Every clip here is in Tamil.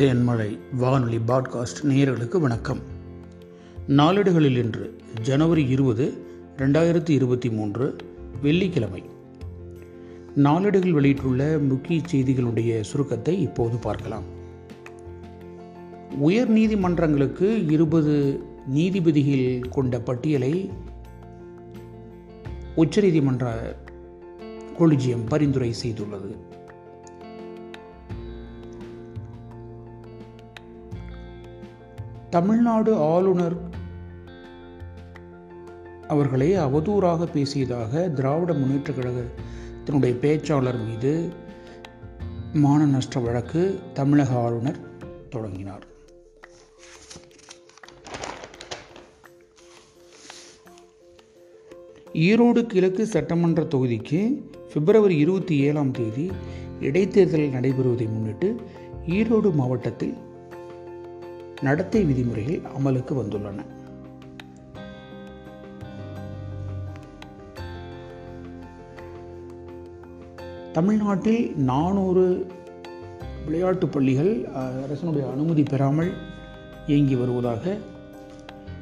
தேன்மழை வானொலி பாட்காஸ்ட் நேயர்களுக்கு வணக்கம். நாளிடுகளில் இன்று ஜனவரி இருபது ரெண்டாயிரத்தி இருபத்தி மூன்று வெள்ளிக்கிழமை. நாளிடுகள் வெளியிட்டுள்ள முக்கிய செய்திகளுடைய சுருக்கத்தை இப்போது பார்க்கலாம். உயர் நீதிமன்றங்களுக்கு இருபது நீதிபதிகள் கொண்ட பட்டியலை உச்சநீதிமன்ற கொலிஜியம் பரிந்துரை செய்துள்ளது. தமிழ்நாடு ஆளுநர் அவர்களை அவதூறாக பேசியதாக திராவிட முன்னேற்றக் கழகத்தினுடைய பேச்சாளர் மீது மான நஷ்ட வழக்கு தமிழக ஆளுநர் தொடங்கினார். ஈரோடு கிழக்கு சட்டமன்ற தொகுதிக்கு பிப்ரவரி இருபத்தி ஏழாம் தேதி இடைத்தேர்தல் நடைபெறுவதை முன்னிட்டு ஈரோடு மாவட்டத்தில் நடத்தை விதிமுறைகள் அமலுக்கு வந்துள்ளன. தமிழ்நாட்டில் நானூறு விளையாட்டு பள்ளிகள் அரசனுடைய அனுமதி பெறாமல் இயங்கி வருவதாக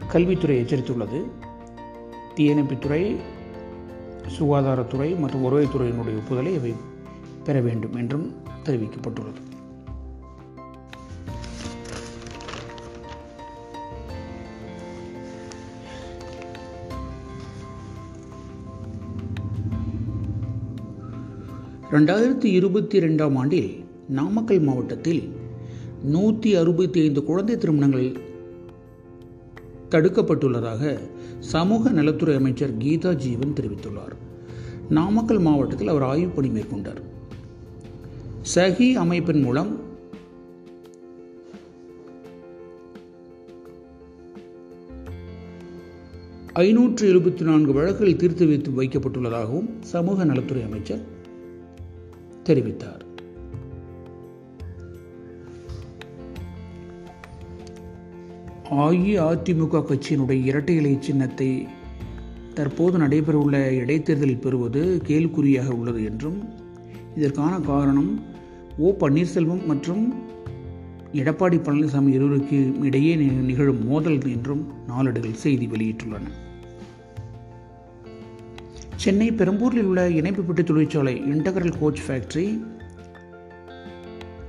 கல்வித்துறை எச்சரித்துள்ளது. தீயணைப்புத்துறை சுகாதாரத்துறை மற்றும் வருவாய்த்துறையினுடைய ஒப்புதலை இவை பெற வேண்டும் என்றும் தெரிவிக்கப்பட்டுள்ளது. ரெண்டாயிரத்தி இருபத்தி ரெண்டாம் ஆண்டில் நாமக்கல் மாவட்டத்தில் நூற்றி அறுபத்தி ஐந்து குழந்தை திருமணங்கள் தடுக்கப்பட்டுள்ளதாக சமூக நலத்துறை அமைச்சர் கீதா ஜீவன் தெரிவித்துள்ளார். நாமக்கல் மாவட்டத்தில் அவர் ஆய்வுப் பணி மேற்கொண்டார். சஹி அமைப்பின் மூலம் ஐநூற்று எழுபத்தி நான்கு வழக்குகள் தீர்த்து வைத்து வைக்கப்பட்டுள்ளதாகவும் சமூக நலத்துறை அமைச்சர் தெரிவித்தார். அஇஅதிமுக கட்சியினுடைய இரட்டை இலை சின்னத்தை தற்போது நடைபெறவுள்ள இடைத்தேர்தலில் பெறுவது கேள்குறியாக உள்ளது என்றும் இதற்கான காரணம் ஓ பன்னீர்செல்வம் மற்றும் எடப்பாடி பழனிசாமி இருவருக்கு இடையே நிகழும் மோதல் என்றும் நாளேடுகள் செய்தி வெளியிட்டுள்ளன. சென்னை பெரம்பூரில் உள்ள இணைப்பு பெட்டி தொழிற்சாலை integral coach factory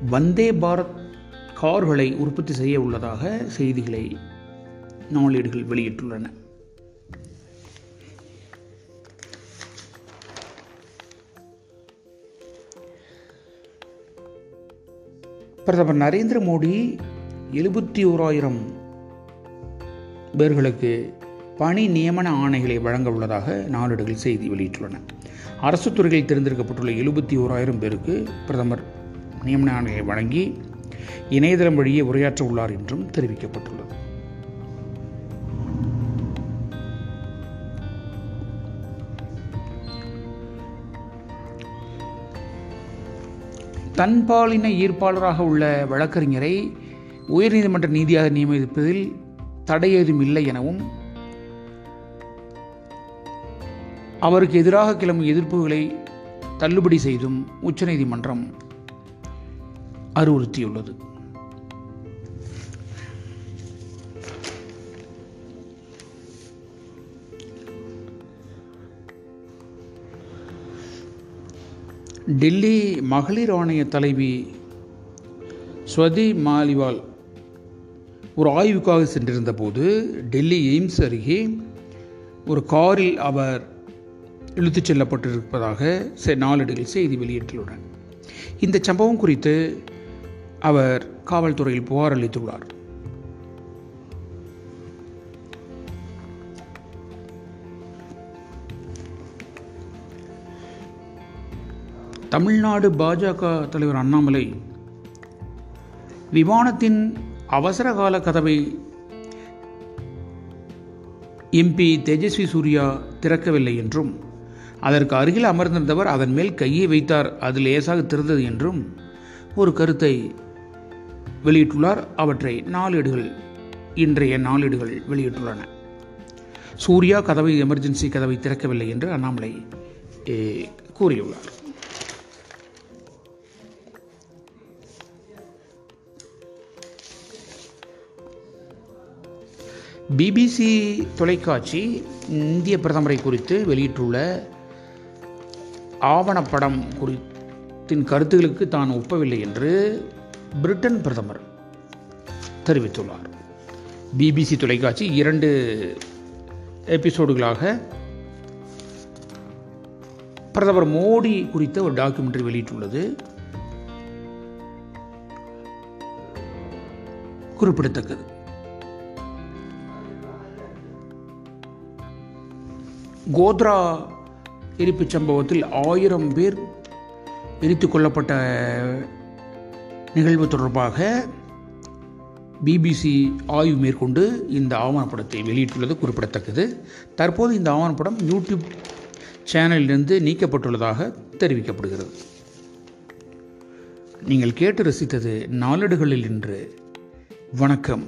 Vande Bharat கார்களை உற்பத்தி செய்ய உள்ளதாக செய்திகளை நாளேடுகள் வெளியிட்டுள்ளன. பிரதமர் நரேந்திர மோடி எழுபத்தி ஓராயிரம் பேர்களுக்கு பணி நியமன ஆணைகளை வழங்க உள்ளதாக நாளிடுகள் செய்தி வெளியிட்டுள்ளன. அரசு துறைகளில் தேர்ந்தெடுக்கப்பட்டுள்ள எழுபத்தி ஓராயிரம் பேருக்கு பிரதமர் நியமன ஆணையை வழங்கி இணையதளம் வழியே உரையாற்ற உள்ளார் என்றும் தெரிவிக்கப்பட்டுள்ளது. தன்பாலின ஈர்ப்பாளராக உள்ள வழக்கறிஞரை உயர்நீதிமன்ற நீதியாக நியமிப்பதில் தடை ஏதும் இல்லை எனவும் அவருக்கு எதிராக கிளம்பும் எதிர்ப்புகளை தள்ளுபடி செய்தும் உச்சநீதிமன்றம் அறிவுறுத்தியுள்ளது. டெல்லி மகளிர் ஆணைய தலைவி ஸ்வதி மாலிவால் ஒரு ஆய்வுக்காக சென்றிருந்தபோது டெல்லி எய்ம்ஸ் அருகே ஒரு காரில் அவர் இழுத்துச் செல்லப்பட்டிருப்பதாக நாளிதழில் செய்தி வெளியிட்டுள்ளன இந்த சம்பவம் குறித்து அவர் காவல்துறையில் புகார் அளித்துள்ளார். தமிழ்நாடு பாஜக தலைவர் அண்ணாமலை விமானத்தின் அவசரகால கதவை எம்பி தேஜஸ்வி சூர்யா திறக்கவில்லை என்றும் அதற்கு அருகில் அமர்ந்திருந்தவர் அதன் மேல் கையை வைத்தார். அது லேசாக திறந்தது என்றும் ஒரு கருத்தை வெளியிட்டுள்ளார். அவற்றை நாளேடுகள் இன்றைய நாளேடுகள் வெளியிட்டுள்ளன. சூர்யா கதவை எமர்ஜென்சி கதவை திறக்கவில்லை என்று அண்ணாமலை கூறியுள்ளார். பிபிசி தொலைக்காட்சி இந்திய பிரதமரை குறித்து வெளியிட்டுள்ள ஆவணப்படம் குறித்தின் கருத்துகளுக்கு தான் ஒப்பவில்லை என்று பிரிட்டன் பிரதமர் தெரிவித்துள்ளார். பிபிசி தொலைக்காட்சி இரண்டு எபிசோடுகளாக பிரதமர் மோடி குறித்த ஒரு டாக்குமெண்ட்ரி வெளியிட்டுள்ளது. குறிப்பிடத்தக்கது. கோத்ரா எரிப்புச் சம்பவத்தில் ஆயிரம் பேர் எரித்து கொல்லப்பட்ட நிகழ்வு தொடர்பாக பிபிசி ஆய்வு மேற்கொண்டு இந்த ஆவணப்படத்தை வெளியிட்டுள்ளது குறிப்பிடத்தக்கது. தற்போது இந்த ஆவணப்படம் யூடியூப் சேனலிலிருந்து நீக்கப்பட்டுள்ளதாக தெரிவிக்கப்படுகிறது. நீங்கள் கேட்டு ரசித்தது நாளடுகளில் இன்று. வணக்கம்.